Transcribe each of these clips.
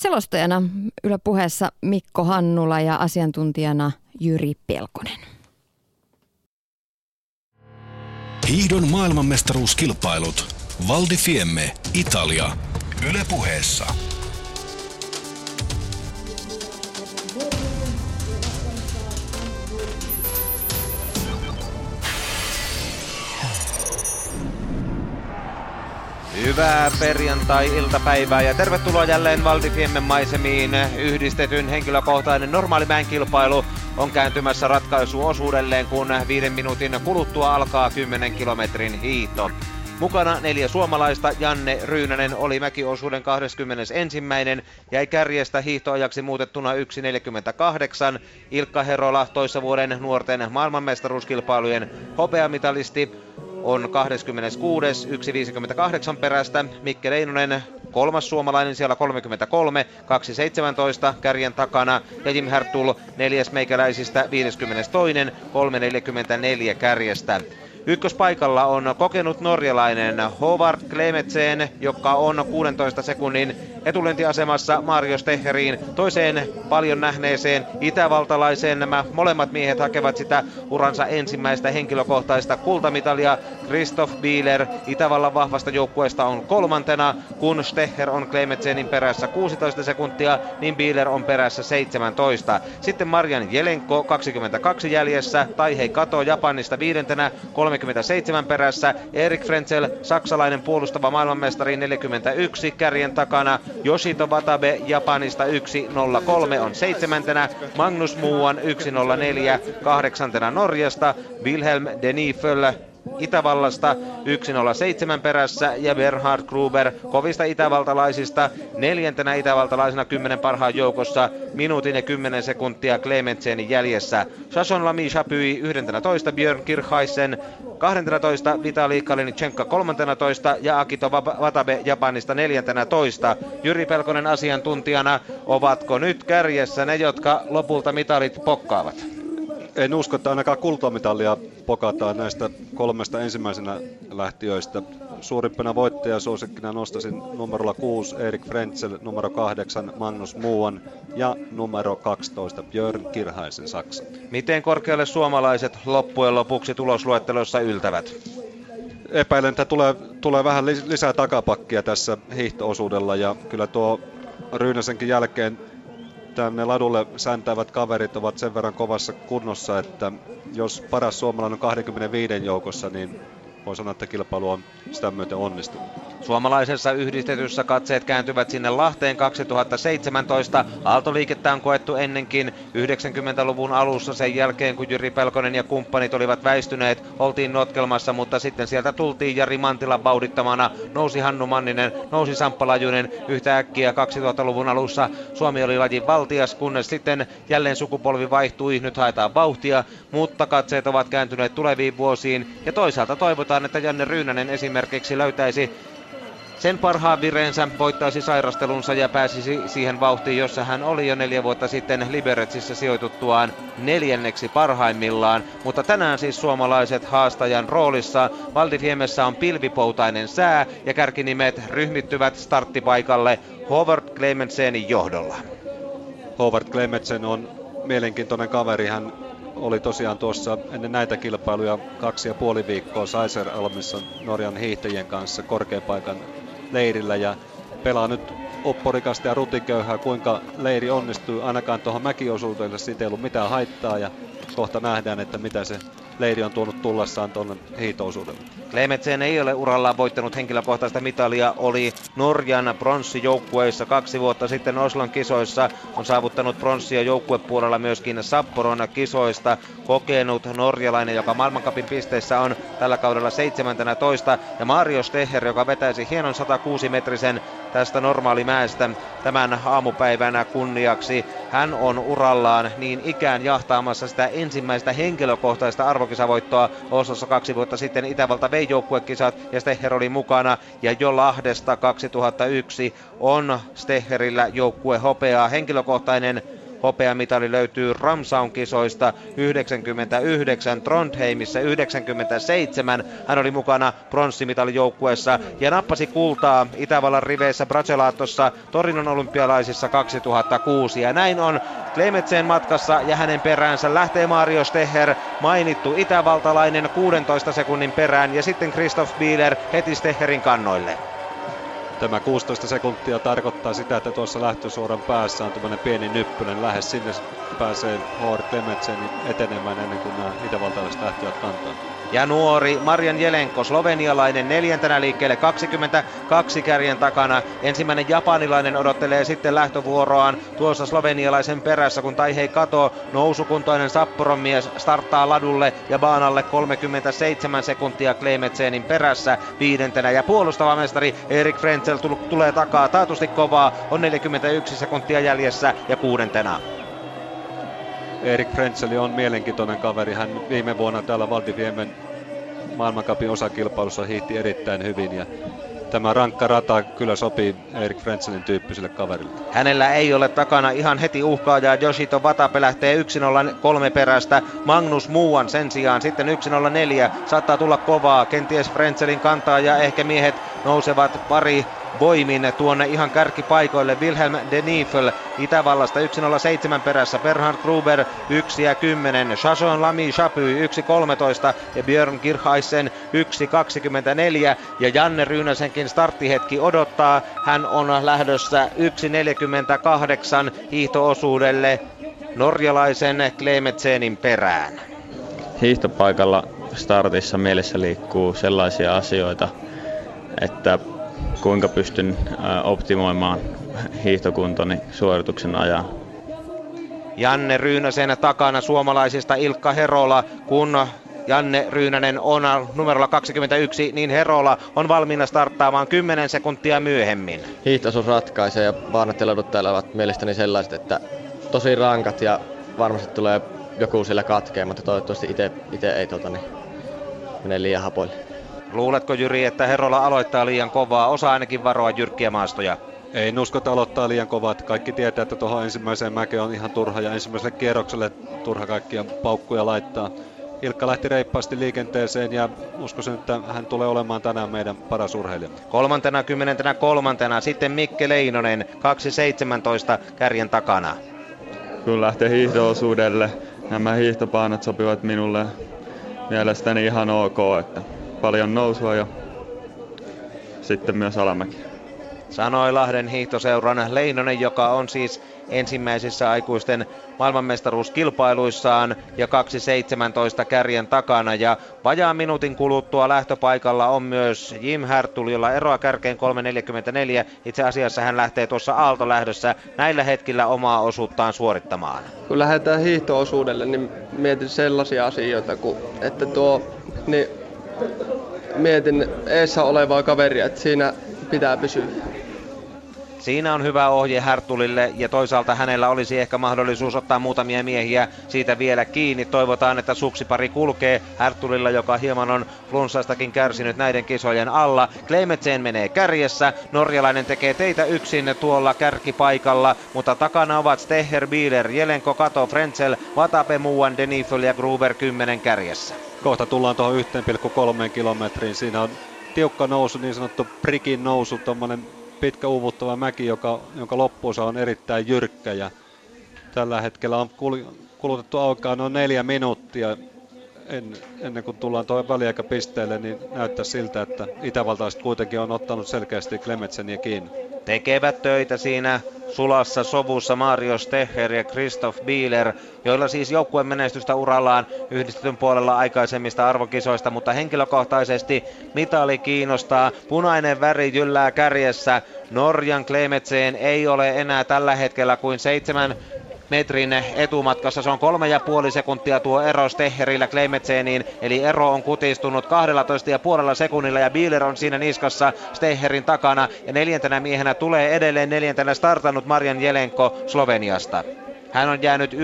Selostajana Yle puheessa Mikko Hannula ja asiantuntijana Jyri Pelkonen. Hiihdon maailmanmestaruuskilpailut. Valdi Fiemme, Italia. Yle puheessa. Hyvää perjantai-iltapäivää ja tervetuloa jälleen Valtifiemen maisemiin. Yhdistetyn henkilökohtainen normaalimäen kilpailu on kääntymässä ratkaisuosuudelleen, kun viiden minuutin kuluttua alkaa 10 kilometrin hiito. Mukana neljä suomalaista, Janne Ryynänen oli mäkiosuuden 21. jäi kärjestä hiihtoajaksi muutettuna 1.48. Ilkka Herola, toissa vuoden nuorten maailmanmestaruuskilpailujen hopeamitalisti, on 26. 1.58 perästä. Mikke Leinonen kolmas suomalainen siellä 33, 2.17 kärjen takana ja Jim Hertul neljäs meikäläisistä 52, 3.44 kärjestä. Ykköspaikalla on kokenut norjalainen Howard Klemetsen, joka on 16 sekunnin etulentiasemassa Mario Steheriin. Toiseen paljon nähneeseen itävaltalaiseen nämä molemmat miehet hakevat sitä uransa ensimmäistä henkilökohtaista kultamitalia. Christoph Bieler Itävallan vahvasta joukkueesta on kolmantena, kun Steher on Klemetsenin perässä 16 sekuntia, niin Bieler on perässä 17. Sitten Marian Jelenko 22 jäljessä, Taihei Kato Japanista viidentenä 37 perässä, Erik Frenzel saksalainen puolustava maailmanmestari 41 kärjen takana, Yoshito Watabe Japanista 1.03 on seitsemäntenä, Magnus Muuan 1.04 kahdeksantena Norjasta, Wilhelm Denifel Itävallasta 107 perässä ja Berhard Gruber kovista itävaltalaisista neljäntenä itävaltalaisena 10 parhaan joukossa minuutin ja 10 sekuntia Clementsenin jäljessä. Sasson Lamy Chapui 11, Björn Kirchhaisen 12, Vitali Kalinichenka 13 ja Akito Watabe Japanista 14. Jyri Pelkonen asiantuntijana, ovatko nyt kärjessä ne, jotka lopulta mitalit pokkaavat? en usko, että ainakaan kultamitalia pokataan näistä kolmesta ensimmäisenä lähtiöistä. Suurimpana voittajasuosikkina nostasin numerolla 6 Erik Frenzel, numero 8 Magnus Muuan ja numero 12 Björn Kirhaisen Saksa. Miten korkealle suomalaiset loppujen lopuksi tulosluettelossa yltävät? Epäilen, että tulee, tulee vähän lisää takapakkia tässä hiihtoosuudella ja kyllä tuo Ryynäsenkin jälkeen tänne ladulle säntäävät kaverit ovat sen verran kovassa kunnossa, että jos paras suomalainen on 25 joukossa, niin voi sanoa, että kilpailu on sitä myöten onnistunut. Suomalaisessa yhdistetyssä katseet kääntyvät sinne Lahteen 2017. Aaltoliikettä on koettu ennenkin 90-luvun alussa sen jälkeen, kun Jyri Pelkonen ja kumppanit olivat väistyneet. Oltiin notkelmassa, mutta sitten sieltä tultiin Jari Mantilan vauhdittamana. Nousi Hannu Manninen, nousi Samppa Lajunen yhtäkkiä 2000-luvun alussa. Suomi oli lajin valtias, kunnes sitten jälleen sukupolvi vaihtui. Nyt haetaan vauhtia, mutta katseet ovat kääntyneet tuleviin vuosiin. Ja toisaalta toivotaan, että Janne Ryynänen esimerkiksi löytäisi sen parhaan vireensä, voittaisi sairastelunsa ja pääsisi siihen vauhtiin, jossa hän oli jo neljä vuotta sitten Liberetsissä sijoituttuaan neljänneksi parhaimmillaan. Mutta tänään siis suomalaiset haastajan roolissa. Valdifiemessä on pilvipoutainen sää ja kärkinimet ryhmittyvät starttipaikalle Howard Clementsenin johdolla. Howard Clementsen on mielenkiintoinen kaveri. Hän oli tosiaan tuossa ennen näitä kilpailuja kaksi ja puoli viikkoa Saiser Almissa Norjan hiihtäjien kanssa korkeapaikan leirillä ja pelaa nyt upporikasta ja rutiköyhää, kuinka leiri onnistuu. Ainakaan tuohon mäkiosuudelle siitä ei ollut mitään haittaa ja kohta nähdään, että mitä se leiri on tuonut tullessaan tuonne hiitousuudelle. Klemetsen ei ole urallaan voittanut henkilökohtaista mitalia, oli Norjan pronssijoukkueissa kaksi vuotta sitten Oslon kisoissa, on saavuttanut pronssia joukkuepuolella myöskin Sapporon kisoista, kokenut norjalainen, joka maailmankapin pisteissä on tällä kaudella 17, ja Mario Steher, joka vetäisi hienon 106-metrisen tästä normaalimäestä tämän aamupäivänä kunniaksi. Hän on urallaan niin ikään jahtaamassa sitä ensimmäistä henkilökohtaista arvokisavoittoa. Oslossa kaksi vuotta sitten Itävalta vei joukkuekisat ja Steher oli mukana. Ja jo Lahdesta 2001 on Steherillä joukkue hopeaa. Henkilökohtainen Hopeamitali löytyy Ramsaun kisoista 99, Trondheimissa 97. Hän oli mukana pronssimitalijoukkueessa ja nappasi kultaa Itävallan riveissä Bracelaatossa Torinon olympialaisissa 2006. Ja näin on Klemetsen matkassa ja hänen peräänsä lähtee Mario Steher, mainittu itävaltalainen 16 sekunnin perään ja sitten Christoph Bieler heti Steherin kannoille. Tämä 16 sekuntia tarkoittaa sitä, että tuossa lähtösuoran päässä on tämmöinen pieni nyppynen. Lähes sinne pääsee Howard Clementsen etenemään ennen kuin nämä itävaltalaiset lähtevät kantaa. Ja nuori Marian Jelenko, slovenialainen neljäntenä liikkeelle 22 kärjen takana. Ensimmäinen japanilainen odottelee sitten lähtövuoroaan tuossa slovenialaisen perässä, kun Taihei Kato, nousukuntoinen Sapporon mies, starttaa ladulle ja baanalle 37 sekuntia Klemetsenin perässä viidentenä. Ja puolustava mestari Erik Frenzel tulee takaa taatusti kovaa, on 41 sekuntia jäljessä ja kuudentena. Erik Frentzeli on mielenkiintoinen kaveri. Hän viime vuonna täällä Valdiviemen maailmankapin osakilpailussa hiihti erittäin hyvin ja tämä rankka rata kyllä sopii Erik Frentzelin tyyppiselle kaverille. Hänellä ei ole takana ihan heti uhkaajaa. Joshito Vatape lähtee 1-0-3 perästä. Magnus Muuan sen sijaan sitten 1-0-4. Saattaa tulla kovaa. Kenties Frentzelin kantaa ja ehkä miehet nousevat pari voimin tuonne ihan kärkipaikoille. Wilhelm de Niefel Itävallasta 1.07 perässä. Bernhard Gruber 1 ja 10. Chachon Lami Chapy 1.13 ja Björn Kirchheisen 1.24. Ja Janne Ryynäsenkin starttihetki odottaa. Hän on lähdössä 1.48 hiihtoosuudelle norjalaisen Klemetsenin perään. Hiihtopaikalla startissa mielessä liikkuu sellaisia asioita, että kuinka pystyn optimoimaan hiihtokuntoni suorituksen ajan. Janne Ryynäsen takana suomalaisista Ilkka Herola, kun Janne Ryynänen on numerolla 21, niin Herola on valmiina starttaamaan 10 sekuntia myöhemmin. Hiihtoisuus ratkaisee ja baanattelut täällä ovat mielestäni sellaiset, että tosi rankat ja varmasti tulee joku sillä katkeen, mutta toivottavasti itse ei tota, niin, mene liian hapoille. Luuletko Jyri, että Herola aloittaa liian kovaa? Osa ainakin varoa jyrkkiä maastoja. Ei usko, että aloittaa liian kovaa. Kaikki tietää, että tuohon ensimmäiseen mäkeen on ihan turha ja ensimmäiselle kierrokselle turha kaikkia paukkuja laittaa. Ilkka lähti reippaasti liikenteeseen ja uskoisin, että hän tulee olemaan tänään meidän paras urheilija. Kolmantena, kymmenentenä, kolmantena. Sitten Mikke Leinonen, 2.17 kärjen takana. Kun lähtee hiihdoosuudelle, nämä hiihtopaanat sopivat minulle mielestäni ihan ok, että paljon nousua ja sitten myös alamäki. Sanoi Lahden hiihtoseuran Leinonen, joka on siis ensimmäisissä aikuisten maailmanmestaruuskilpailuissaan ja 2.17 kärjen takana. Ja vajaan minuutin kuluttua lähtöpaikalla on myös Jim Hertul, jolla eroa kärkeen 3.44. Itse asiassa hän lähtee tuossa aaltolähdössä näillä hetkillä omaa osuuttaan suorittamaan. Kun lähdetään hiihtoosuudelle, niin mietin sellaisia asioita, kuin, että tuo niin mietin eessä olevaa kaveria, että siinä pitää pysyä. Siinä on hyvä ohje Härtulille ja toisaalta hänellä olisi ehkä mahdollisuus ottaa muutamia miehiä siitä vielä kiinni. Toivotaan, että suksipari kulkee Härtulilla, joka hieman on flunssastakin kärsinyt näiden kisojen alla. Klemetsen menee kärjessä, norjalainen tekee teitä yksin tuolla kärkipaikalla, mutta takana ovat Steher, Bieler, Jelenko, Kato, Frenzel, Vatape, Muuan, Denifel ja Gruber 10 kärjessä. Kohta tullaan tuohon 1,3 kilometriin. Siinä on tiukka nousu, niin sanottu prikin nousu, tuommoinen pitkä uuvuttava mäki, joka, jonka loppuosa on erittäin jyrkkä ja tällä hetkellä on kulutettu aikaa noin neljä minuuttia en, ennen kuin tullaan tuohon väliaikapisteelle, niin näyttää siltä, että itävaltaiset kuitenkin on ottanut selkeästi Klemetseniä kiinni. Tekevät töitä siinä sulassa sovussa Mario Stecher ja Christoph Bieler, joilla siis joukkueen menestystä urallaan yhdistetyn puolella aikaisemmista arvokisoista, mutta henkilökohtaisesti mitali kiinnostaa. Punainen väri jyllää kärjessä. Norjan Klemetseen ei ole enää tällä hetkellä kuin seitsemän metrin etumatkassa. Se on kolme ja puoli sekuntia tuo ero Steherillä Kleimetseeniin, eli ero on kutistunut 12 ja puolella sekunnilla ja Bieler on siinä niskassa Steherin takana ja neljäntenä miehenä tulee edelleen neljäntenä startannut Marian Jelenko Sloveniasta. Hän on jäänyt 19,7,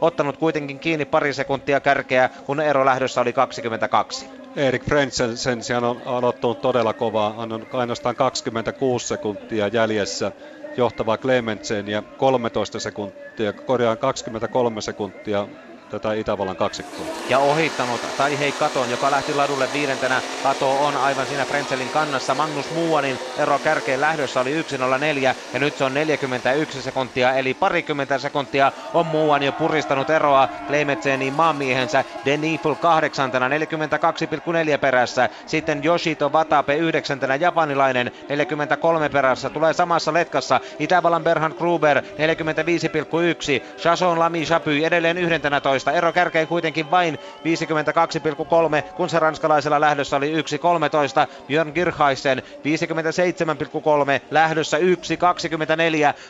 ottanut kuitenkin kiinni pari sekuntia kärkeä, kun ero lähdössä oli 22. Erik Frenzel sen sijaan on aloittanut todella kovaa, hän on ainoastaan 26 sekuntia jäljessä johtava Clementsen ja 13 sekuntia, korjaan 23 sekuntia tätä Itävallan kaksikkoa. Ja ohittanut tai hei Katon, joka lähti ladulle viidentenä. Kato on aivan siinä Frenzelin kannassa. Magnus Muuanin ero kärkeen lähdössä oli 1.04 ja nyt se on 41 sekuntia, eli parikymmentä sekuntia on Muuan jo puristanut eroa Kleimetseeniin maamiehensä. Deniful kahdeksantena 42,4 perässä. Sitten Yoshito Watabe yhdeksäntenä japanilainen 43 perässä. Tulee samassa letkassa Itävallan Berhan Gruber 45,1. Chasson Lami Chapy edelleen 11 15. Ero kärkeen kuitenkin vain 52,3, kun se ranskalaisella lähdössä oli 1,13. Björn Girhaisen 57,3, lähdössä 1,24.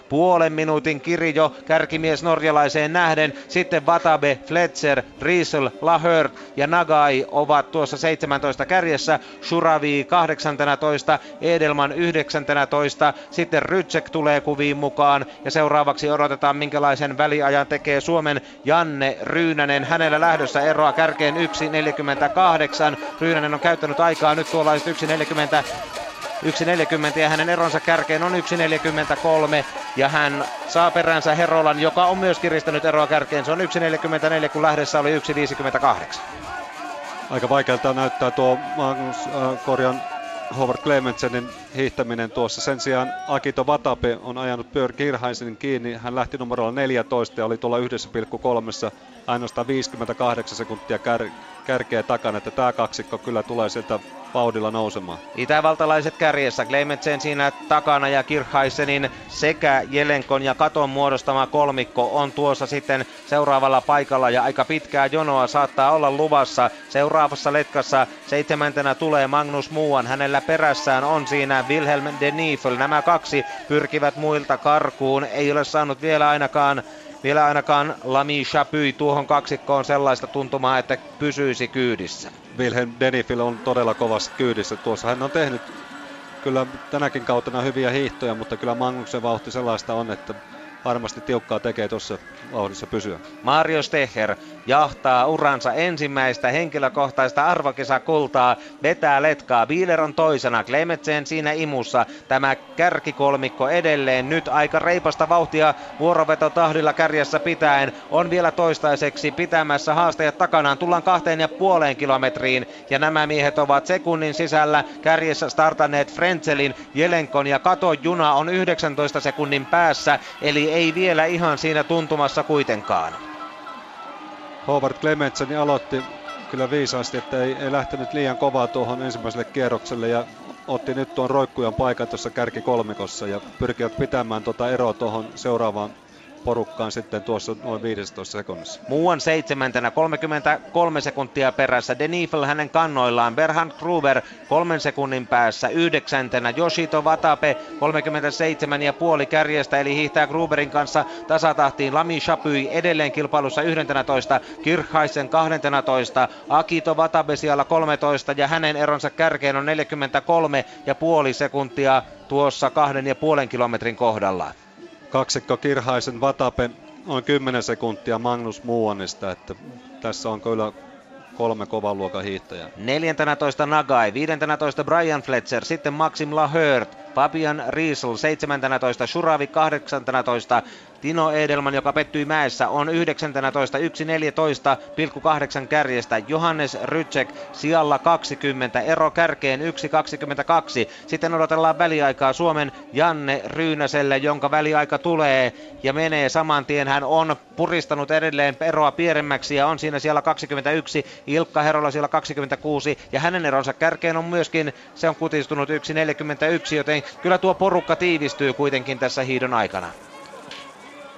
Puolen minuutin kirjo kärkimies norjalaiseen nähden. Sitten Vatabe, Fletcher, Riesel, Lahört ja Nagai ovat tuossa 17 kärjessä. Shuravi 18, Edelman 19, sitten Rytsek tulee kuviin mukaan ja seuraavaksi odotetaan minkälaisen väliajan tekee Suomen Janne Ryynänen. Hänellä lähdössä eroa kärkeen 1.48. Ryynänen on käyttänyt aikaa nyt tuollaiset 1.40 1.40 ja hänen eronsa kärkeen on 1.43 ja hän saa peränsä Herolan, joka on myös kiristänyt eroa kärkeen. Se on 1.44 kun lähdössä oli 1.58. Aika vaikealta näyttää tuo Magnus äh, Korjan Howard Clementsenin hiihtäminen tuossa. Sen sijaan Akito Vatape on ajanut Björn Kirhaisenin kiinni. Hän lähti numerolla 14 ja oli tuolla 1,3 ainoastaan 58 sekuntia kär, kärkeä takana, että tämä kaksikko kyllä tulee sieltä vauhdilla nousemaan. Itävaltalaiset kärjessä, Clementsen siinä takana ja Kirchheisenin sekä Jelenkon ja Katon muodostama kolmikko on tuossa sitten seuraavalla paikalla ja aika pitkää jonoa saattaa olla luvassa. Seuraavassa letkassa seitsemäntenä tulee Magnus Muuan, hänellä perässään on siinä Wilhelm de Niefel. Nämä kaksi pyrkivät muilta karkuun, ei ole saanut vielä ainakaan vielä ainakaan Lami Chapy tuohon kaksikkoon sellaista tuntumaa, että pysyisi kyydissä. Wilhelm Denifil on todella kovassa kyydissä tuossa. Hän on tehnyt kyllä tänäkin kautena hyviä hiihtoja, mutta kyllä Magnuksen vauhti sellaista on, että varmasti tiukkaa tekee tuossa vauhdissa pysyä. Mario Stecher jahtaa uransa ensimmäistä henkilökohtaista arvokisakultaa, vetää letkaa. Bieler on toisena, Klemetsen siinä imussa. Tämä kärkikolmikko edelleen nyt aika reipasta vauhtia vuorovetotahdilla kärjessä pitäen. On vielä toistaiseksi pitämässä haastajat takanaan. Tullaan kahteen ja puoleen kilometriin ja nämä miehet ovat sekunnin sisällä kärjessä startanneet Frenzelin, Jelenkon ja Kato Juna on 19 sekunnin päässä, eli ei vielä ihan siinä tuntumassa kuitenkaan. Howard Clementsen aloitti kyllä viisaasti, että ei, ei lähtenyt liian kovaa tuohon ensimmäiselle kierrokselle ja otti nyt tuon roikkujan paikan tuossa kärkikolmikossa ja pyrkivät pitämään tuota eroa tuohon seuraavaan porukkaan sitten tuossa noin 15 sekunnissa. Muuan seitsemäntenä 33 sekuntia perässä. Denifel hänen kannoillaan. Berhan Gruber kolmen sekunnin päässä. Yhdeksäntenä Yoshito Watape 37 ja puoli kärjestä eli hiihtää Gruberin kanssa tasatahtiin. Lami Chapui edelleen kilpailussa 11. Kirchhaisen 12. Akito Watabe siellä 13 ja hänen eronsa kärkeen on 43 ja puoli sekuntia tuossa kahden ja puolen kilometrin kohdalla kaksikko Kirhaisen Vatapen on 10 sekuntia Magnus Muuanista, että tässä on kyllä kolme kovan luokan hiihtäjää. 14 Nagai, 15 Brian Fletcher, sitten Maxim Lahört, Fabian Riesel 17, Shuravi 18, Tino Edelman, joka pettyi mäessä, on 19, 1.14,8 kärjestä. Johannes Rytsek sijalla 20, ero kärkeen 1.22. Sitten odotellaan väliaikaa Suomen Janne Ryynäselle, jonka väliaika tulee ja menee saman tien. Hän on puristanut edelleen eroa pieremmäksi ja on siinä siellä 21. Ilkka Herola siellä 26 ja hänen eronsa kärkeen on myöskin, se on kutistunut 1.41, joten kyllä tuo porukka tiivistyy kuitenkin tässä hiidon aikana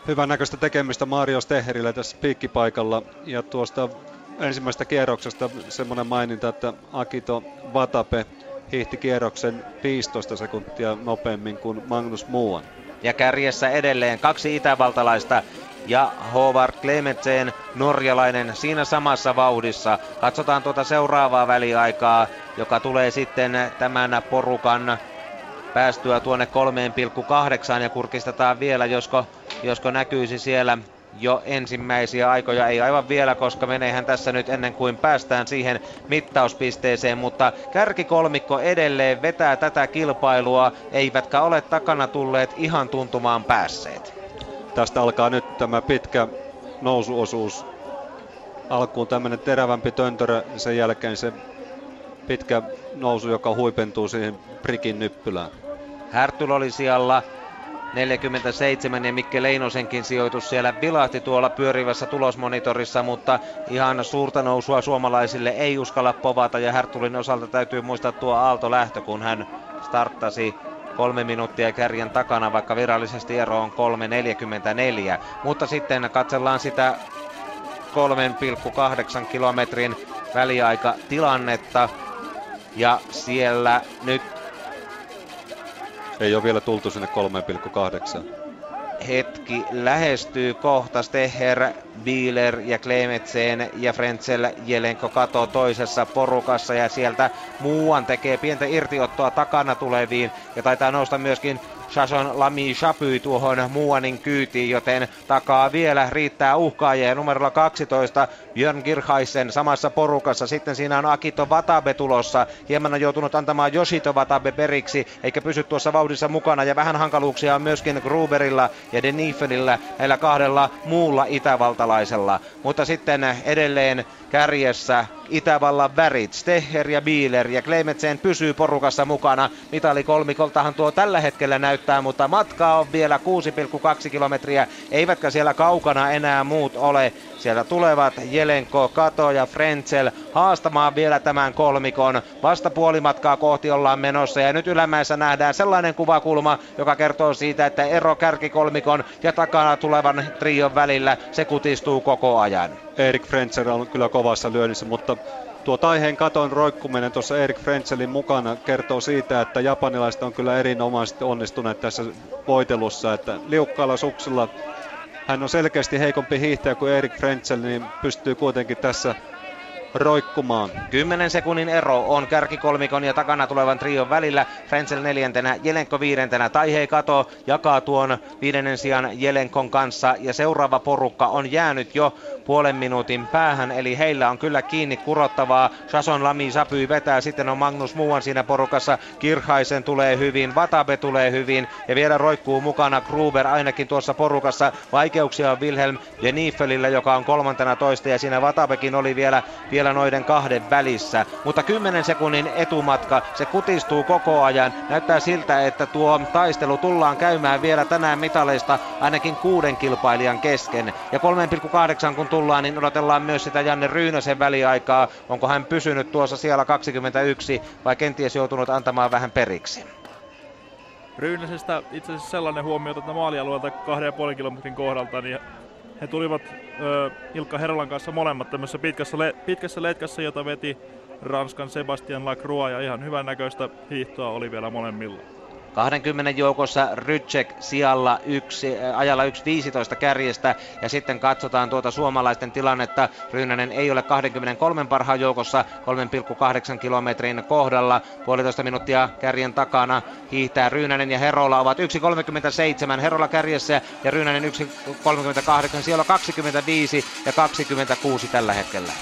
hyvän näköistä tekemistä Mario Steherillä tässä piikkipaikalla. Ja tuosta ensimmäisestä kierroksesta semmoinen maininta, että Akito Vatape hiihti kierroksen 15 sekuntia nopeammin kuin Magnus Muuan. Ja kärjessä edelleen kaksi itävaltalaista ja Howard Clementsen norjalainen siinä samassa vauhdissa. Katsotaan tuota seuraavaa väliaikaa, joka tulee sitten tämän porukan päästyä tuonne 3,8 ja kurkistetaan vielä, josko, josko näkyisi siellä jo ensimmäisiä aikoja. Ei aivan vielä, koska meneehän tässä nyt ennen kuin päästään siihen mittauspisteeseen, mutta kärkikolmikko edelleen vetää tätä kilpailua, eivätkä ole takana tulleet ihan tuntumaan päässeet. Tästä alkaa nyt tämä pitkä nousuosuus. Alkuun tämmöinen terävämpi töntörö, sen jälkeen se pitkä nousu, joka huipentuu siihen prikin nyppylään. Härtyl oli siellä 47 ja Mikke Leinosenkin sijoitus siellä vilahti tuolla pyörivässä tulosmonitorissa, mutta ihan suurta nousua suomalaisille ei uskalla povata ja Härtulin osalta täytyy muistaa tuo aalto lähtö, kun hän starttasi kolme minuuttia kärjen takana, vaikka virallisesti ero on 3.44. Mutta sitten katsellaan sitä 3,8 kilometrin väliaikatilannetta. Ja siellä nyt ei ole vielä tultu sinne 3,8. Hetki lähestyy kohta. Steher, Bieler ja Klemetsen ja Frenzel. Jelenko kato toisessa porukassa ja sieltä muuan tekee pientä irtiottoa takana tuleviin. Ja taitaa nousta myöskin Shashon Lami Shapy tuohon Muuanin kyytiin, joten takaa vielä riittää uhkaajia. Numerolla 12 Björn Girhaisen samassa porukassa. Sitten siinä on Akito Watabe tulossa. Hieman on joutunut antamaan Yoshito Watabe periksi, eikä pysy tuossa vauhdissa mukana. Ja vähän hankaluuksia on myöskin Gruberilla ja Denifelillä, näillä kahdella muulla itävaltalaisella. Mutta sitten edelleen kärjessä Itävallan värit. Steher ja Bieler ja Klemetsen pysyy porukassa mukana. Mitali kolmikoltahan tuo tällä hetkellä näyttää, mutta matkaa on vielä 6,2 kilometriä. Eivätkä siellä kaukana enää muut ole. Siellä tulevat Jelenko, Kato ja Frenzel haastamaan vielä tämän kolmikon. Vasta puolimatkaa kohti ollaan menossa ja nyt ylämäessä nähdään sellainen kuvakulma, joka kertoo siitä, että ero kärkikolmikon ja takana tulevan trion välillä se kutistuu koko ajan. Erik Frenzel on kyllä kovassa lyönnissä, mutta tuo taiheen katon roikkuminen tuossa Erik Frenzelin mukana kertoo siitä, että japanilaiset on kyllä erinomaisesti onnistuneet tässä voitelussa, että liukkaalla suksilla hän on selkeästi heikompi hiihtäjä kuin Erik Frenzel, niin pystyy kuitenkin tässä roikkumaan. 10 sekunnin ero on kärkikolmikon ja takana tulevan trion välillä. Frenzel neljäntenä, Jelenko viidentenä. Taihei Kato jakaa tuon viidennen sijaan Jelenkon kanssa ja seuraava porukka on jäänyt jo puolen minuutin päähän, eli heillä on kyllä kiinni kurottavaa. Sason Lami Sapy vetää, sitten on Magnus Muuan siinä porukassa. Kirhaisen tulee hyvin, Vatabe tulee hyvin ja vielä roikkuu mukana Gruber ainakin tuossa porukassa. Vaikeuksia on Wilhelm ja Niefelillä, joka on kolmantena toista ja siinä Vatabekin oli vielä, vielä noiden kahden välissä. Mutta 10 sekunnin etumatka, se kutistuu koko ajan. Näyttää siltä, että tuo taistelu tullaan käymään vielä tänään mitaleista ainakin kuuden kilpailijan kesken. Ja 3,8 kun tullaan, niin odotellaan myös sitä Janne Ryynäsen väliaikaa. Onko hän pysynyt tuossa siellä 21 vai kenties joutunut antamaan vähän periksi? Ryynäsestä itse asiassa sellainen huomio että maalialueelta 2,5 kilometrin kohdalta, niin he tulivat Ilkka Herolan kanssa molemmat tämmöisessä pitkässä, le- pitkässä letkassa, jota veti Ranskan Sebastian Lacroix ja ihan hyvän näköistä hiihtoa oli vielä molemmilla. 20 joukossa Rytsek sijalla yksi, äh, ajalla 1.15 kärjestä ja sitten katsotaan tuota suomalaisten tilannetta. Ryynänen ei ole 23 parhaan joukossa 3,8 kilometrin kohdalla. Puolitoista minuuttia kärjen takana hiihtää Ryynänen ja Herola ovat 1.37. Herola kärjessä ja Ryynänen 1.38. Siellä on 25 ja 26 tällä hetkellä.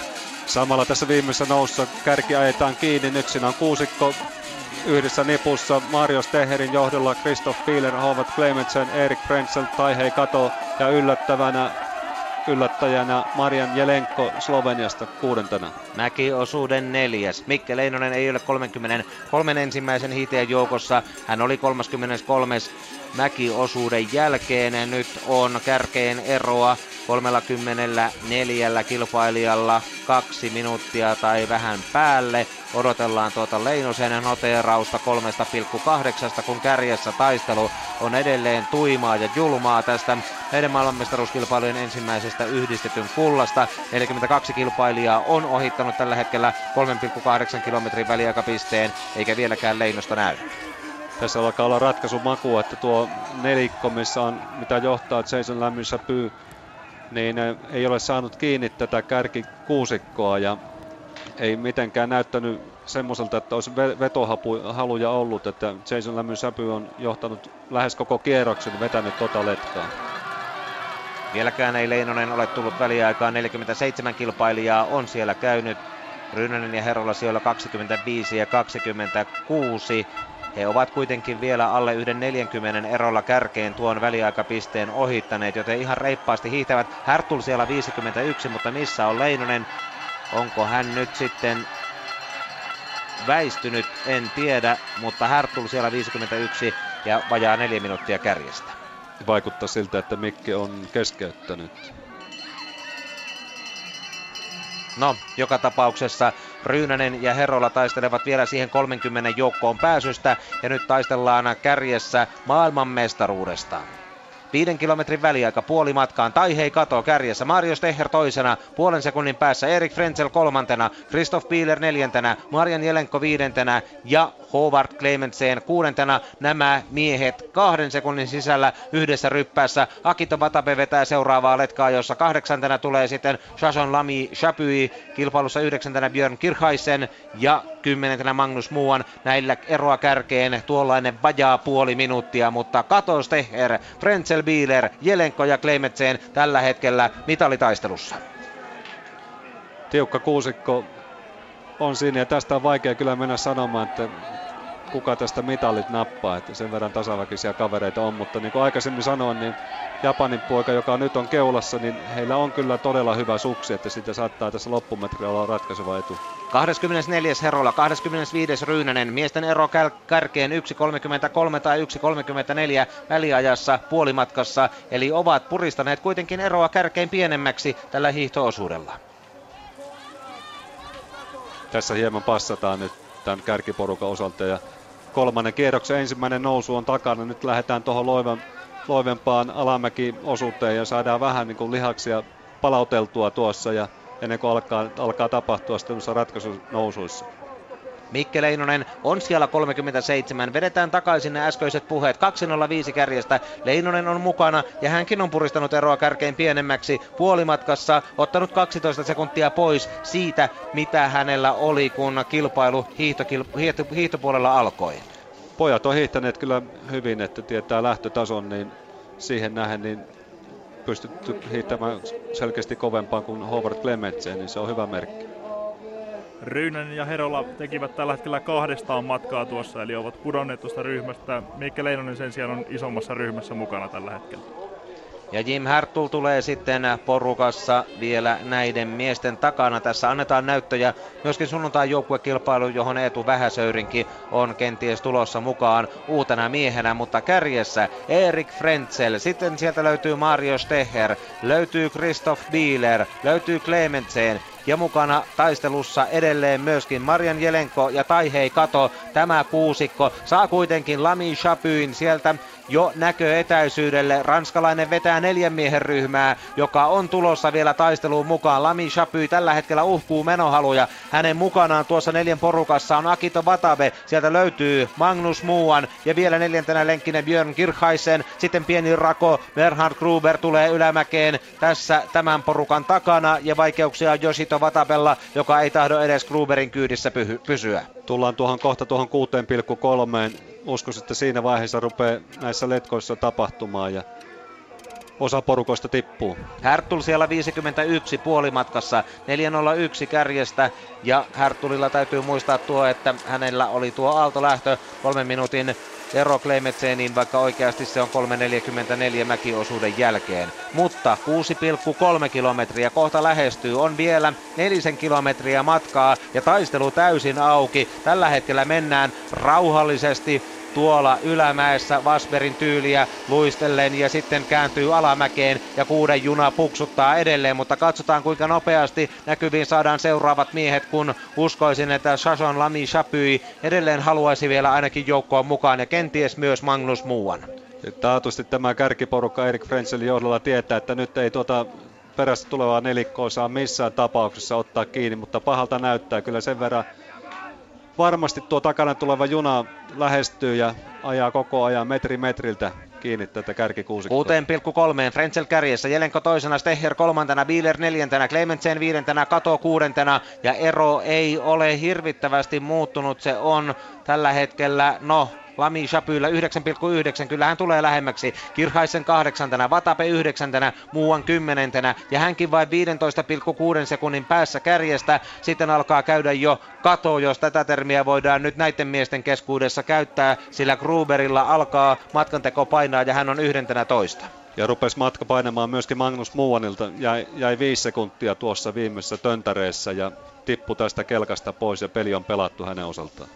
Samalla tässä viimeisessä noussa kärki ajetaan kiinni. Nyt siinä on kuusikko yhdessä nipussa Mario Steherin johdolla Christoph Bieler, Howard Clementsen, Erik Frenzel, Taihei Kato ja yllättävänä yllättäjänä Marian Jelenko Sloveniasta kuudentena. Mäki-osuuden neljäs. Mikke Leinonen ei ole 33 ensimmäisen hiiteen joukossa. Hän oli 33. Mäki-osuuden jälkeen. Nyt on kärkeen eroa 34 kilpailijalla kaksi minuuttia tai vähän päälle. Odotellaan tuota Leinosen noteerausta 3,8, kun kärjessä taistelu on edelleen tuimaa ja julmaa tästä meidän maailmanmestaruuskilpailujen ensimmäisestä yhdistetyn kullasta. 42 kilpailijaa on ohittanut tällä hetkellä 3,8 kilometrin väliaikapisteen, eikä vieläkään Leinosta näy. Tässä alkaa olla ratkaisu maku, että tuo nelikko, missä on, mitä johtaa Jason Lämmyssä pyy, niin ei ole saanut kiinni tätä kärkikuusikkoa ja ei mitenkään näyttänyt semmoiselta, että olisi vetohaluja ollut, että Jason Lämmyn säpy on johtanut lähes koko kierroksen, vetänyt tota letkaa. Vieläkään ei Leinonen ole tullut väliaikaan. 47 kilpailijaa on siellä käynyt. Ryynänen ja Herola sijoilla 25 ja 26. He ovat kuitenkin vielä alle yhden 40 erolla kärkeen tuon väliaikapisteen ohittaneet, joten ihan reippaasti hiihtävät. Härtul siellä 51, mutta missä on Leinonen? Onko hän nyt sitten väistynyt, en tiedä, mutta Härtul siellä 51 ja vajaa neljä minuuttia kärjestä. Vaikuttaa siltä, että Mikki on keskeyttänyt. No, joka tapauksessa Ryynänen ja Herola taistelevat vielä siihen 30 joukkoon pääsystä ja nyt taistellaan kärjessä maailmanmestaruudesta. Viiden kilometrin väliaika puolimatkaan. Tai hei kato kärjessä. Mario Steher toisena. Puolen sekunnin päässä. Erik Frenzel kolmantena. Christoph Bieler neljäntenä. Marian Jelenko viidentenä. Ja Howard Clementsen kuudentena. Nämä miehet kahden sekunnin sisällä yhdessä ryppäässä. Akito Vatabe vetää seuraavaa letkaa, jossa kahdeksantena tulee sitten Shashon Lami Chapui. Kilpailussa yhdeksäntenä Björn Kirchhaisen ja kymmenentenä Magnus Muuan. Näillä eroa kärkeen tuollainen vajaa puoli minuuttia, mutta Kato Steher, Frenzel Bieler, Jelenko ja Kleimetsen tällä hetkellä mitalitaistelussa. Tiukka kuusikko on siinä ja tästä on vaikea kyllä mennä sanomaan, että kuka tästä mitalit nappaa, että sen verran tasaväkisiä kavereita on, mutta niin kuin aikaisemmin sanoin, niin Japanin poika, joka nyt on keulassa, niin heillä on kyllä todella hyvä suksi, että siitä saattaa tässä loppumetrillä olla ratkaiseva etu. 24. Herola, 25. Ryynänen, miesten ero kärkeen 1.33 tai 1.34 väliajassa puolimatkassa, eli ovat puristaneet kuitenkin eroa kärkeen pienemmäksi tällä hiihtoosuudella. Tässä hieman passataan nyt tämän kärkiporukan osalta ja kolmannen kierroksen ensimmäinen nousu on takana. Nyt lähdetään tuohon loiven, loivempaan alamäki-osuuteen ja saadaan vähän niin kuin lihaksia palauteltua tuossa ja ennen kuin alkaa, alkaa tapahtua sitten ratkaisunousuissa. Mikke Leinonen on siellä 37. Vedetään takaisin ne äskeiset puheet. 205 kärjestä. Leinonen on mukana ja hänkin on puristanut eroa kärkein pienemmäksi puolimatkassa. Ottanut 12 sekuntia pois siitä, mitä hänellä oli, kun kilpailu hiihtokil- hiihto, hiihtopuolella alkoi. Pojat on hiihtäneet kyllä hyvin, että tietää lähtötason, niin siihen nähen niin pystytty hiihtämään selkeästi kovempaan kuin Howard Clementsen, niin se on hyvä merkki. Ryynänen ja Herola tekivät tällä hetkellä kahdestaan matkaa tuossa, eli ovat pudonneet tuosta ryhmästä. Mikke Leinonen sen sijaan on isommassa ryhmässä mukana tällä hetkellä. Ja Jim Hertul tulee sitten porukassa vielä näiden miesten takana. Tässä annetaan näyttöjä myöskin sunnuntai joukkuekilpailu, johon Eetu Vähäsöyrinki on kenties tulossa mukaan uutena miehenä, mutta kärjessä Erik Frenzel. Sitten sieltä löytyy Mario Steher, löytyy Christoph Bieler, löytyy Clementsen, ja mukana taistelussa edelleen myöskin Marian Jelenko ja Taihei Kato. Tämä kuusikko saa kuitenkin Lami Chapyin sieltä jo näköetäisyydelle. Ranskalainen vetää neljän miehen ryhmää, joka on tulossa vielä taisteluun mukaan. Lami Chapy tällä hetkellä uhkuu menohaluja. Hänen mukanaan tuossa neljän porukassa on Akito Vatabe. Sieltä löytyy Magnus Muuan ja vielä neljäntenä lenkkinen Björn Kirchhaisen. Sitten pieni rako. Bernhard Gruber tulee ylämäkeen tässä tämän porukan takana ja vaikeuksia on Yoshito Vatabella, joka ei tahdo edes Gruberin kyydissä pysyä. Tullaan tuohon kohta tuohon 6,3 uskoisin, että siinä vaiheessa rupeaa näissä letkoissa tapahtumaan ja osa porukoista tippuu. Härtul siellä 51 puolimatkassa, 401 kärjestä ja Härtulilla täytyy muistaa tuo, että hänellä oli tuo aaltolähtö kolmen minuutin ero Kleimetseeniin, vaikka oikeasti se on 3.44 mäkiosuuden jälkeen. Mutta 6,3 kilometriä kohta lähestyy, on vielä nelisen kilometriä matkaa ja taistelu täysin auki. Tällä hetkellä mennään rauhallisesti tuolla ylämäessä Vasberin tyyliä luistellen ja sitten kääntyy alamäkeen ja kuuden juna puksuttaa edelleen, mutta katsotaan kuinka nopeasti näkyviin saadaan seuraavat miehet, kun uskoisin, että Shashon Lami Chapui edelleen haluaisi vielä ainakin joukkoa mukaan ja kenties myös Magnus Muuan. Taatusti tämä kärkiporukka Erik Frenzelin johdolla tietää, että nyt ei tuota perästä tulevaa nelikkoa saa missään tapauksessa ottaa kiinni, mutta pahalta näyttää kyllä sen verran varmasti tuo takana tuleva juna lähestyy ja ajaa koko ajan metri metriltä kiinni tätä kärkikuusikkoa. 6,3 Frenzel kärjessä, Jelenko toisena, Steher kolmantena, Bieler neljäntenä, Clementsen viidentenä, Kato kuudentena ja ero ei ole hirvittävästi muuttunut. Se on tällä hetkellä, no Lami Chapyllä 9,9. Kyllä hän tulee lähemmäksi. Kirhaisen kahdeksantena, Vatape yhdeksäntenä, Muuan kymmenentenä ja hänkin vain 15,6 sekunnin päässä kärjestä. Sitten alkaa käydä jo kato, jos tätä termiä voidaan nyt näiden miesten keskuudessa käyttää, sillä Gruberilla alkaa matkanteko painaa ja hän on yhdentenä toista. Ja rupesi matka painamaan myöskin Magnus Muuanilta. Jäi, jäi viisi sekuntia tuossa viimeisessä töntäreessä ja tippui tästä kelkasta pois ja peli on pelattu hänen osaltaan.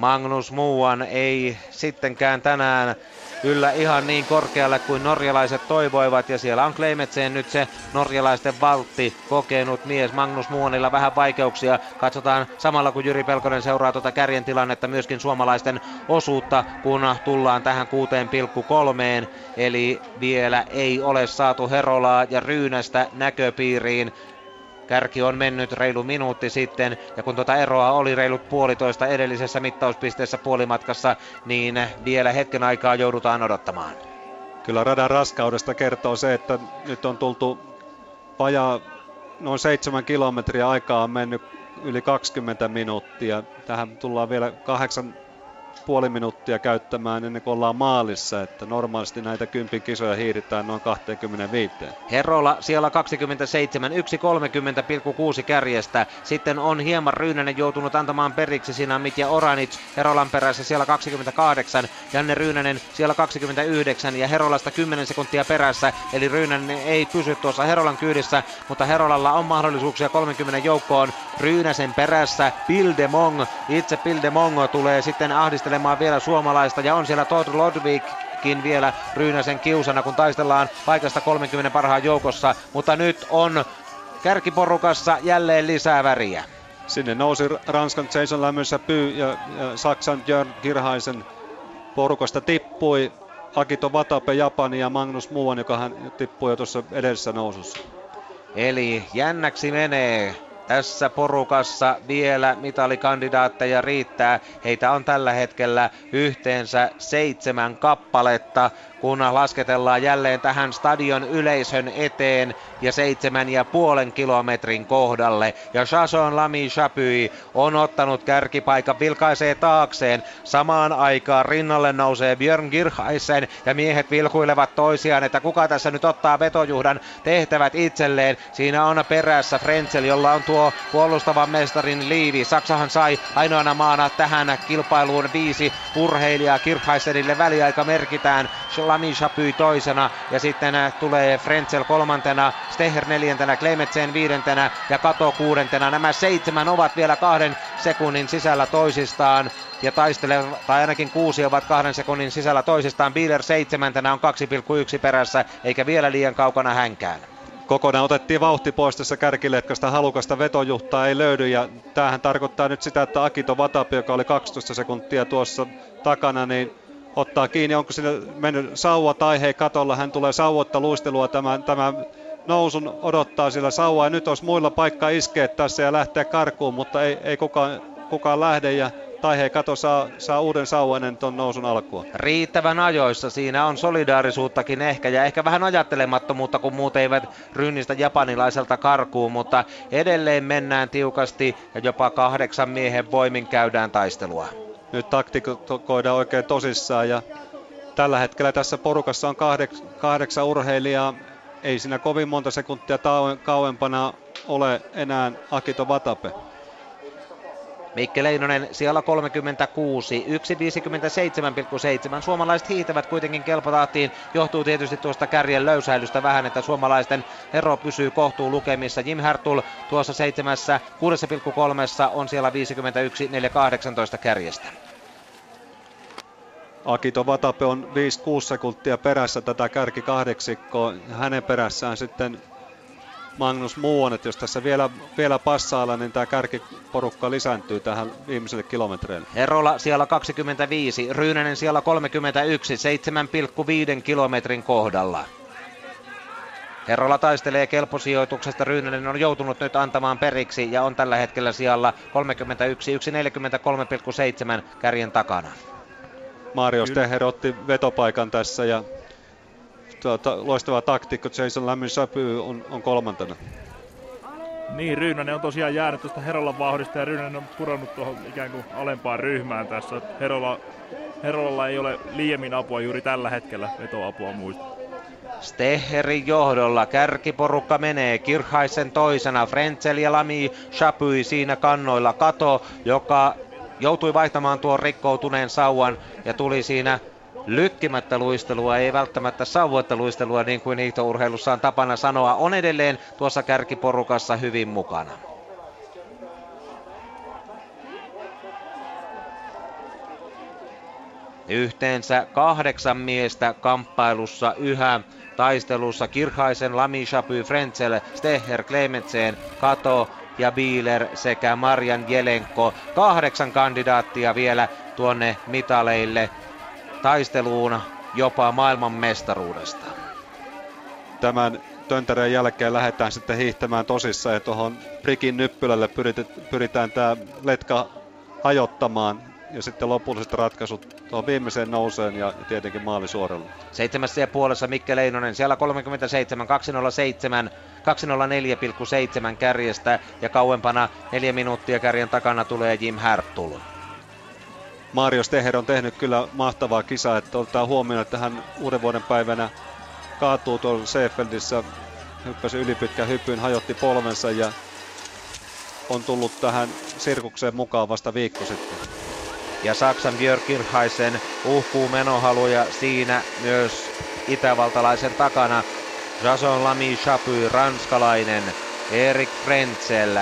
Magnus Muuan ei sittenkään tänään yllä ihan niin korkealle kuin norjalaiset toivoivat ja siellä on Kleimetsen nyt se norjalaisten valtti kokenut mies. Magnus Muuanilla vähän vaikeuksia. Katsotaan samalla kun Jyri Pelkonen seuraa tuota kärjen tilannetta myöskin suomalaisten osuutta kun tullaan tähän 6,3 eli vielä ei ole saatu Herolaa ja Ryynästä näköpiiriin. Kärki on mennyt reilu minuutti sitten ja kun tuota eroa oli reilut puolitoista edellisessä mittauspisteessä puolimatkassa, niin vielä hetken aikaa joudutaan odottamaan. Kyllä radan raskaudesta kertoo se, että nyt on tultu vajaa noin seitsemän kilometriä aikaa on mennyt yli 20 minuuttia. Tähän tullaan vielä kahdeksan puoli minuuttia käyttämään ennen kuin ollaan maalissa, että normaalisti näitä kympin kisoja hiiritään noin 25. Herola siellä 27, 1.30,6 kärjestä. Sitten on hieman Ryynänen joutunut antamaan periksi siinä Mitja Oranic Herolan perässä siellä 28, Janne Ryynänen siellä 29 ja Herolasta 10 sekuntia perässä, eli Ryynänen ei pysy tuossa Herolan kyydissä, mutta Herolalla on mahdollisuuksia 30 joukkoon Ryynäsen perässä. Pildemong, itse Pildemong tulee sitten ahdistelemaan taistelemaan vielä suomalaista ja on siellä Todd Lodvikkin vielä Ryynäsen kiusana, kun taistellaan paikasta 30 parhaan joukossa, mutta nyt on kärkiporukassa jälleen lisää väriä. Sinne nousi Ranskan Jason Lämmössä Pyy ja, ja Saksan Jörn Kirhaisen porukasta tippui Akito Watabe Japani ja Magnus Muuan, joka hän tippui jo tuossa edellisessä nousussa. Eli jännäksi menee tässä porukassa vielä mitalikandidaatteja riittää. Heitä on tällä hetkellä yhteensä seitsemän kappaletta kun lasketellaan jälleen tähän stadion yleisön eteen ja seitsemän ja puolen kilometrin kohdalle. Ja Chasson Lami Chapui on ottanut kärkipaikan, vilkaisee taakseen. Samaan aikaan rinnalle nousee Björn Girhaisen ja miehet vilkuilevat toisiaan, että kuka tässä nyt ottaa vetojuhdan tehtävät itselleen. Siinä on perässä Frenzel, jolla on tuo puolustavan mestarin liivi. Saksahan sai ainoana maana tähän kilpailuun viisi urheilijaa. Kirchheisenille väliaika merkitään. Lami Chapui toisena ja sitten äh, tulee Frenzel kolmantena, Steher neljäntenä, Klemetsen viidentenä ja Kato kuudentena. Nämä seitsemän ovat vielä kahden sekunnin sisällä toisistaan ja taistelevat, tai ainakin kuusi ovat kahden sekunnin sisällä toisistaan. Bieler seitsemäntenä on 2,1 perässä, eikä vielä liian kaukana hänkään kokonaan otettiin vauhti pois tässä kärkiletkasta, halukasta vetojuhtaa ei löydy ja tämähän tarkoittaa nyt sitä, että Akito Vatapi, joka oli 12 sekuntia tuossa takana, niin ottaa kiinni, onko sinne mennyt sauva tai hei katolla, hän tulee sauvotta luistelua tämän, tämän nousun odottaa sillä sauva ja nyt olisi muilla paikka iskeä tässä ja lähteä karkuun, mutta ei, ei kukaan, kukaan lähde ja tai hei kato saa, saa uuden sauvan ennen tuon nousun alkua. Riittävän ajoissa siinä on solidaarisuuttakin ehkä ja ehkä vähän ajattelemattomuutta, kun muut eivät rynnistä japanilaiselta karkuun, mutta edelleen mennään tiukasti ja jopa kahdeksan miehen voimin käydään taistelua nyt taktikoidaan oikein tosissaan ja tällä hetkellä tässä porukassa on kahdeks, kahdeksan urheilijaa. Ei siinä kovin monta sekuntia kauempana ole enää Akito Vatape. Mikke Leinonen siellä 36, 1.57,7. Suomalaiset hiihtävät kuitenkin kelpotahtiin. Johtuu tietysti tuosta kärjen löysäilystä vähän, että suomalaisten ero pysyy kohtuun lukemissa. Jim Hertul tuossa 7, 6,3 on siellä 51, 4,18 kärjestä. Akito Vatape on 5-6 sekuntia perässä tätä kärki kahdeksikkoa. Hänen perässään sitten Magnus Muuonet, jos tässä vielä, vielä passailla, niin tämä kärkiporukka lisääntyy tähän viimeiselle kilometreille. Herola siellä 25, Ryynänen siellä 31, 7,5 kilometrin kohdalla. Herrola taistelee kelposijoituksesta, Ryynänen on joutunut nyt antamaan periksi ja on tällä hetkellä siellä 31, 1,43,7 kärjen takana. Mario Steher otti vetopaikan tässä ja tuota, loistava taktiikko Jason Lämmin Säpy on, on kolmantena. Niin, Ryynänen on tosiaan jäänyt tuosta Herolan vauhdista ja Ryynänen on pudonnut tuohon ikään kuin alempaan ryhmään tässä. Herola Herolalla ei ole liiemmin apua juuri tällä hetkellä vetoapua muista. Steherin johdolla kärkiporukka menee Kirhaisen toisena, Frenzel ja Lami Chapui siinä kannoilla Kato, joka joutui vaihtamaan tuon rikkoutuneen sauvan ja tuli siinä lykkimättä luistelua, ei välttämättä sauvoitta luistelua niin kuin hiihtourheilussa on tapana sanoa, on edelleen tuossa kärkiporukassa hyvin mukana. Yhteensä kahdeksan miestä kamppailussa yhä taistelussa Kirhaisen, Lami Chapy, Frenzel, Steher, Klemetsen, Kato ja Bieler sekä Marjan Jelenko. Kahdeksan kandidaattia vielä tuonne mitaleille taisteluun jopa maailmanmestaruudesta. Tämän Töntäreen jälkeen lähdetään sitten hiihtämään tosissaan ja tuohon Prikin nyppylälle pyritään tämä letka hajottamaan ja sitten lopulliset ratkaisut tuohon viimeiseen nouseen ja tietenkin maalisuoralle. Seitsemässä ja puolessa Mikke Leinonen, siellä 37, 207, 204,7 kärjestä ja kauempana neljä minuuttia kärjen takana tulee Jim Härtul. Mario Steher on tehnyt kyllä mahtavaa kisaa, että ottaa huomioon, että hän uuden vuoden päivänä kaatuu tuolla Seefeldissä, hyppäsi ylipitkän hypyn, hajotti polvensa ja on tullut tähän sirkukseen mukaan vasta viikko sitten. Ja Saksan Björk Kirchheisen uhkuu menohaluja siinä myös itävaltalaisen takana. Jason Lamy Chapy, ranskalainen, Erik Frenzel,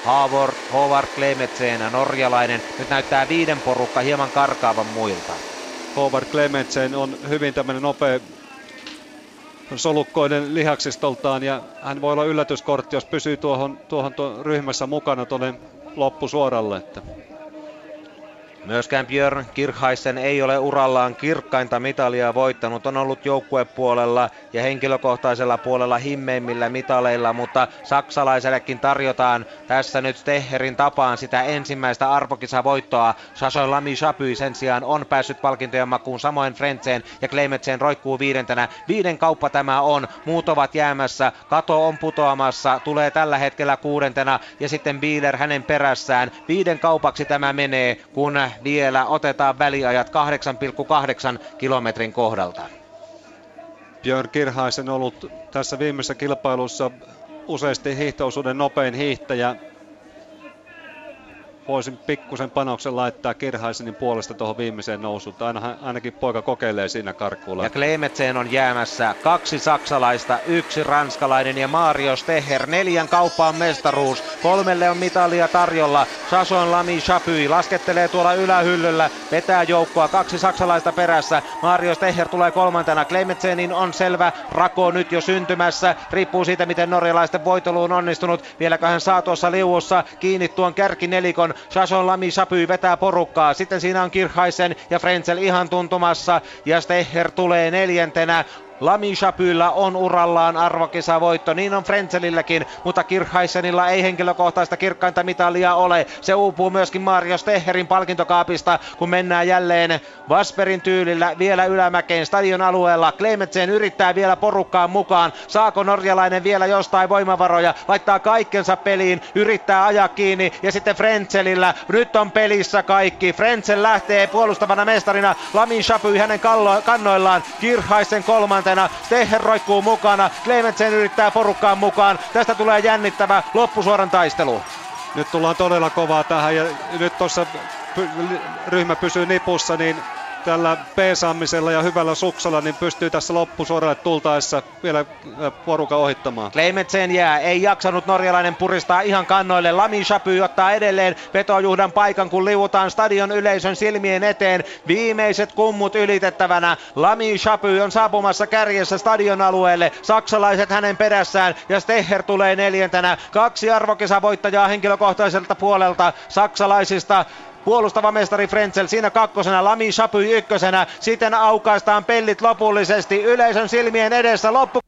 Havor, Howard Klemetsen, norjalainen. Nyt näyttää viiden porukka hieman karkaavan muilta. Howard Klemetsen on hyvin tämmöinen nopea solukkoinen lihaksistoltaan ja hän voi olla yllätyskortti, jos pysyy tuohon, tuohon ryhmässä mukana tuonne loppusuoralle. Että Myöskään Björn Kirchheisen ei ole urallaan kirkkainta mitalia voittanut. On ollut joukkuepuolella ja henkilökohtaisella puolella himmeimmillä mitaleilla, mutta saksalaisellekin tarjotaan tässä nyt Steherin tapaan sitä ensimmäistä arvokisavoittoa. Sasson Lami Chapy sen sijaan on päässyt palkintojen makuun, samoin Frentzen ja Kleimetsen roikkuu viidentenä. Viiden kauppa tämä on, muut ovat jäämässä, Kato on putoamassa, tulee tällä hetkellä kuudentena ja sitten Bieler hänen perässään. Viiden kaupaksi tämä menee, kun vielä otetaan väliajat 8,8 kilometrin kohdalta. Björn Kirhaisen ollut tässä viimeisessä kilpailussa useasti hiihtousuuden nopein hiihtäjä voisin pikkusen panoksen laittaa Kirhaisenin puolesta tuohon viimeiseen nousuun. Aina, ainakin poika kokeilee siinä karkulla. Ja Klemetseen on jäämässä kaksi saksalaista, yksi ranskalainen ja Mario Steher. Neljän kauppaan mestaruus. Kolmelle on mitalia tarjolla. Sason Lami Chapy laskettelee tuolla ylähyllyllä. Vetää joukkoa. Kaksi saksalaista perässä. Mario Steher tulee kolmantena. Klemetsenin on selvä rako nyt jo syntymässä. Riippuu siitä, miten norjalaisten voitelu on onnistunut. Vieläkö hän saa tuossa liuussa kiinni tuon kärkinelikon. Jason Lami Sapy vetää porukkaa. Sitten siinä on Kirchheisen ja Frenzel ihan tuntumassa. Ja Steher tulee neljäntenä. Lami Chapyllä on urallaan arvokisavoitto, niin on Frenzelilläkin, mutta Kirchheisenilla ei henkilökohtaista kirkkainta mitalia ole. Se uupuu myöskin Mario Steherin palkintokaapista, kun mennään jälleen Vasperin tyylillä vielä ylämäkeen stadion alueella. Klemetsen yrittää vielä porukkaan mukaan. Saako norjalainen vielä jostain voimavaroja? Laittaa kaikkensa peliin, yrittää ajaa kiinni ja sitten Frenzelillä. Nyt on pelissä kaikki. Frenzel lähtee puolustavana mestarina. Lami Chapy hänen kallo- kannoillaan. Kirchheisen kolmantena kolmantena. Steher roikkuu mukana. Clementsen yrittää porukkaan mukaan. Tästä tulee jännittävä loppusuoran taistelu. Nyt tullaan todella kovaa tähän ja nyt tuossa ryhmä pysyy nipussa, niin tällä peesaamisella ja hyvällä suksalla niin pystyy tässä loppusuoralle tultaessa vielä poruka ohittamaan. Kleimetsen jää, ei jaksanut norjalainen puristaa ihan kannoille. Lami Chapy ottaa edelleen vetojuhdan paikan, kun liuutaan stadion yleisön silmien eteen. Viimeiset kummut ylitettävänä. Lami Chapy on saapumassa kärjessä stadion alueelle. Saksalaiset hänen perässään ja Steher tulee neljäntenä. Kaksi arvokisavoittajaa henkilökohtaiselta puolelta saksalaisista. Puolustava mestari Frenzel siinä kakkosena, Lami Chapy ykkösenä. Sitten aukaistaan pellit lopullisesti yleisön silmien edessä. Loppu